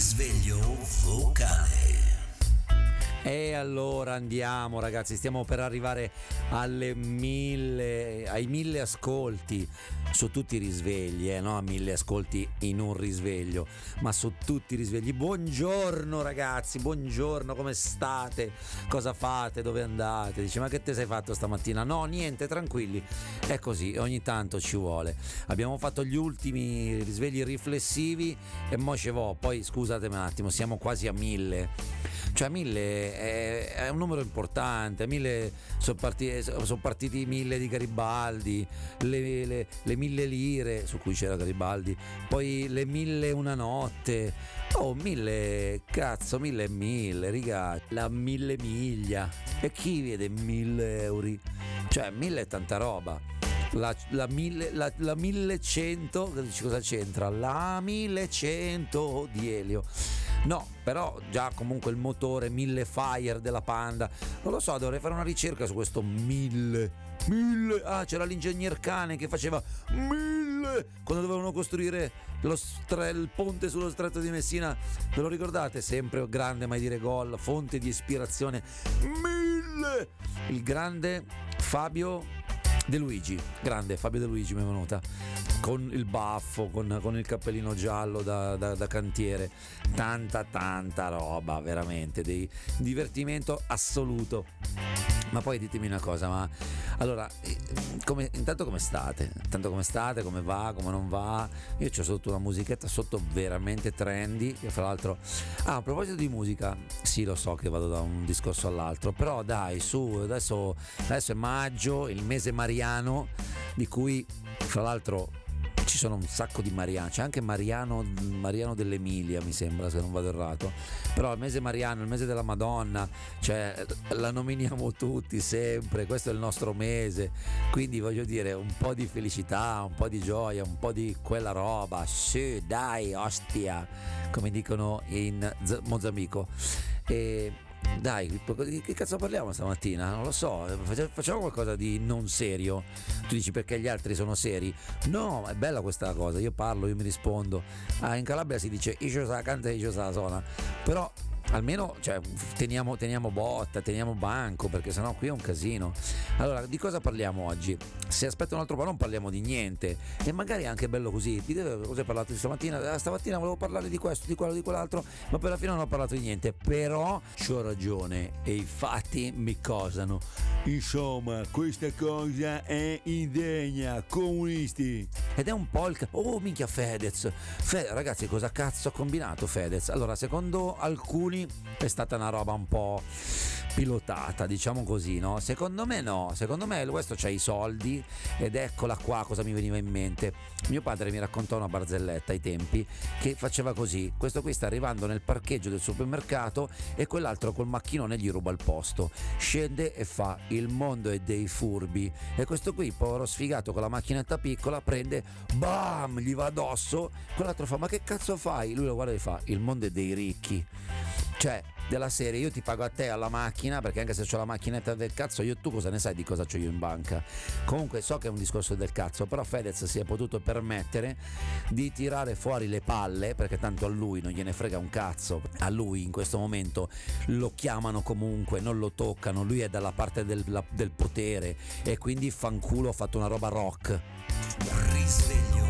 Risveglio vocale. E allora andiamo ragazzi, stiamo per arrivare mille, ai mille ascolti su tutti i risvegli, eh, no a mille ascolti in un risveglio, ma su tutti i risvegli. Buongiorno ragazzi, buongiorno, come state? Cosa fate? Dove andate? Dice ma che te sei fatto stamattina? No, niente, tranquilli, è così, ogni tanto ci vuole. Abbiamo fatto gli ultimi risvegli riflessivi e mo ce vo, poi scusatemi un attimo, siamo quasi a mille. Cioè mille è, è un numero importante, sono partiti, son partiti mille di Garibaldi, le, le, le, mille lire su cui c'era Garibaldi, poi le mille una notte, oh mille, cazzo, mille e mille, riga, la mille miglia, e chi vede mille euro? Cioè mille è tanta roba. La, la, mille, la, la 1100, cosa c'entra? La 1100 di Elio. No, però già comunque il motore 1000 Fire della Panda, non lo so, dovrei fare una ricerca su questo 1000. 1000. Ah, c'era l'ingegner cane che faceva 1000 quando dovevano costruire stre- il ponte sullo stretto di Messina. Ve lo ricordate? Sempre grande mai dire gol, fonte di ispirazione 1000. Il grande Fabio De Luigi, grande Fabio De Luigi mi è venuta con il baffo, con, con il cappellino giallo da, da, da, cantiere, tanta tanta roba, veramente, di divertimento assoluto. Ma poi ditemi una cosa, ma allora, eh, come, intanto come state? Intanto come state, come va, come non va? Io ho sotto una musichetta sotto veramente trendy, che fra l'altro... Ah, a proposito di musica, sì lo so che vado da un discorso all'altro, però dai, su, adesso, adesso è maggio, il mese mariano, di cui fra l'altro ci sono un sacco di Mariano, c'è anche Mariano, Mariano dell'Emilia mi sembra se non vado errato, però il mese Mariano, il mese della Madonna, cioè la nominiamo tutti sempre, questo è il nostro mese, quindi voglio dire un po' di felicità, un po' di gioia, un po' di quella roba, sì dai ostia, come dicono in Mozambico. E dai, che cazzo parliamo stamattina? Non lo so, facciamo qualcosa di non serio. Tu dici perché gli altri sono seri? No, è bella questa cosa, io parlo, io mi rispondo. Ah, in Calabria si dice Icio sa canta, Icio sa suona. Però almeno cioè, teniamo, teniamo, botta, teniamo banco, perché sennò qui è un casino. Allora, di cosa parliamo oggi? Se aspetta un altro po' non parliamo di niente e magari è anche bello così. Di cosa hai parlato stamattina? Eh, stamattina volevo parlare di questo, di quello, di quell'altro, ma per la fine non ho parlato di niente. Però ho ragione e i fatti mi cosano. Insomma, questa cosa è indegna, comunisti. Ed è un po' il... Oh, minchia Fedez. Fe... Ragazzi, cosa cazzo ha combinato Fedez? Allora, secondo alcuni è stata una roba un po' pilotata, diciamo così, no? Secondo me no, secondo me questo c'ha i soldi ed eccola qua cosa mi veniva in mente. Mio padre mi raccontò una barzelletta ai tempi che faceva così, questo qui sta arrivando nel parcheggio del supermercato e quell'altro col macchinone gli ruba il posto, scende e fa il mondo è dei furbi e questo qui, povero sfigato con la macchinetta piccola, prende, bam, gli va addosso, quell'altro fa ma che cazzo fai? Lui lo guarda e fa il mondo è dei ricchi. Cioè, della serie, io ti pago a te alla macchina, perché anche se ho la macchinetta del cazzo, io tu cosa ne sai di cosa ho io in banca? Comunque so che è un discorso del cazzo, però Fedez si è potuto permettere di tirare fuori le palle, perché tanto a lui non gliene frega un cazzo, a lui in questo momento lo chiamano comunque, non lo toccano, lui è dalla parte del, del potere e quindi fanculo ha fatto una roba rock. Risveglio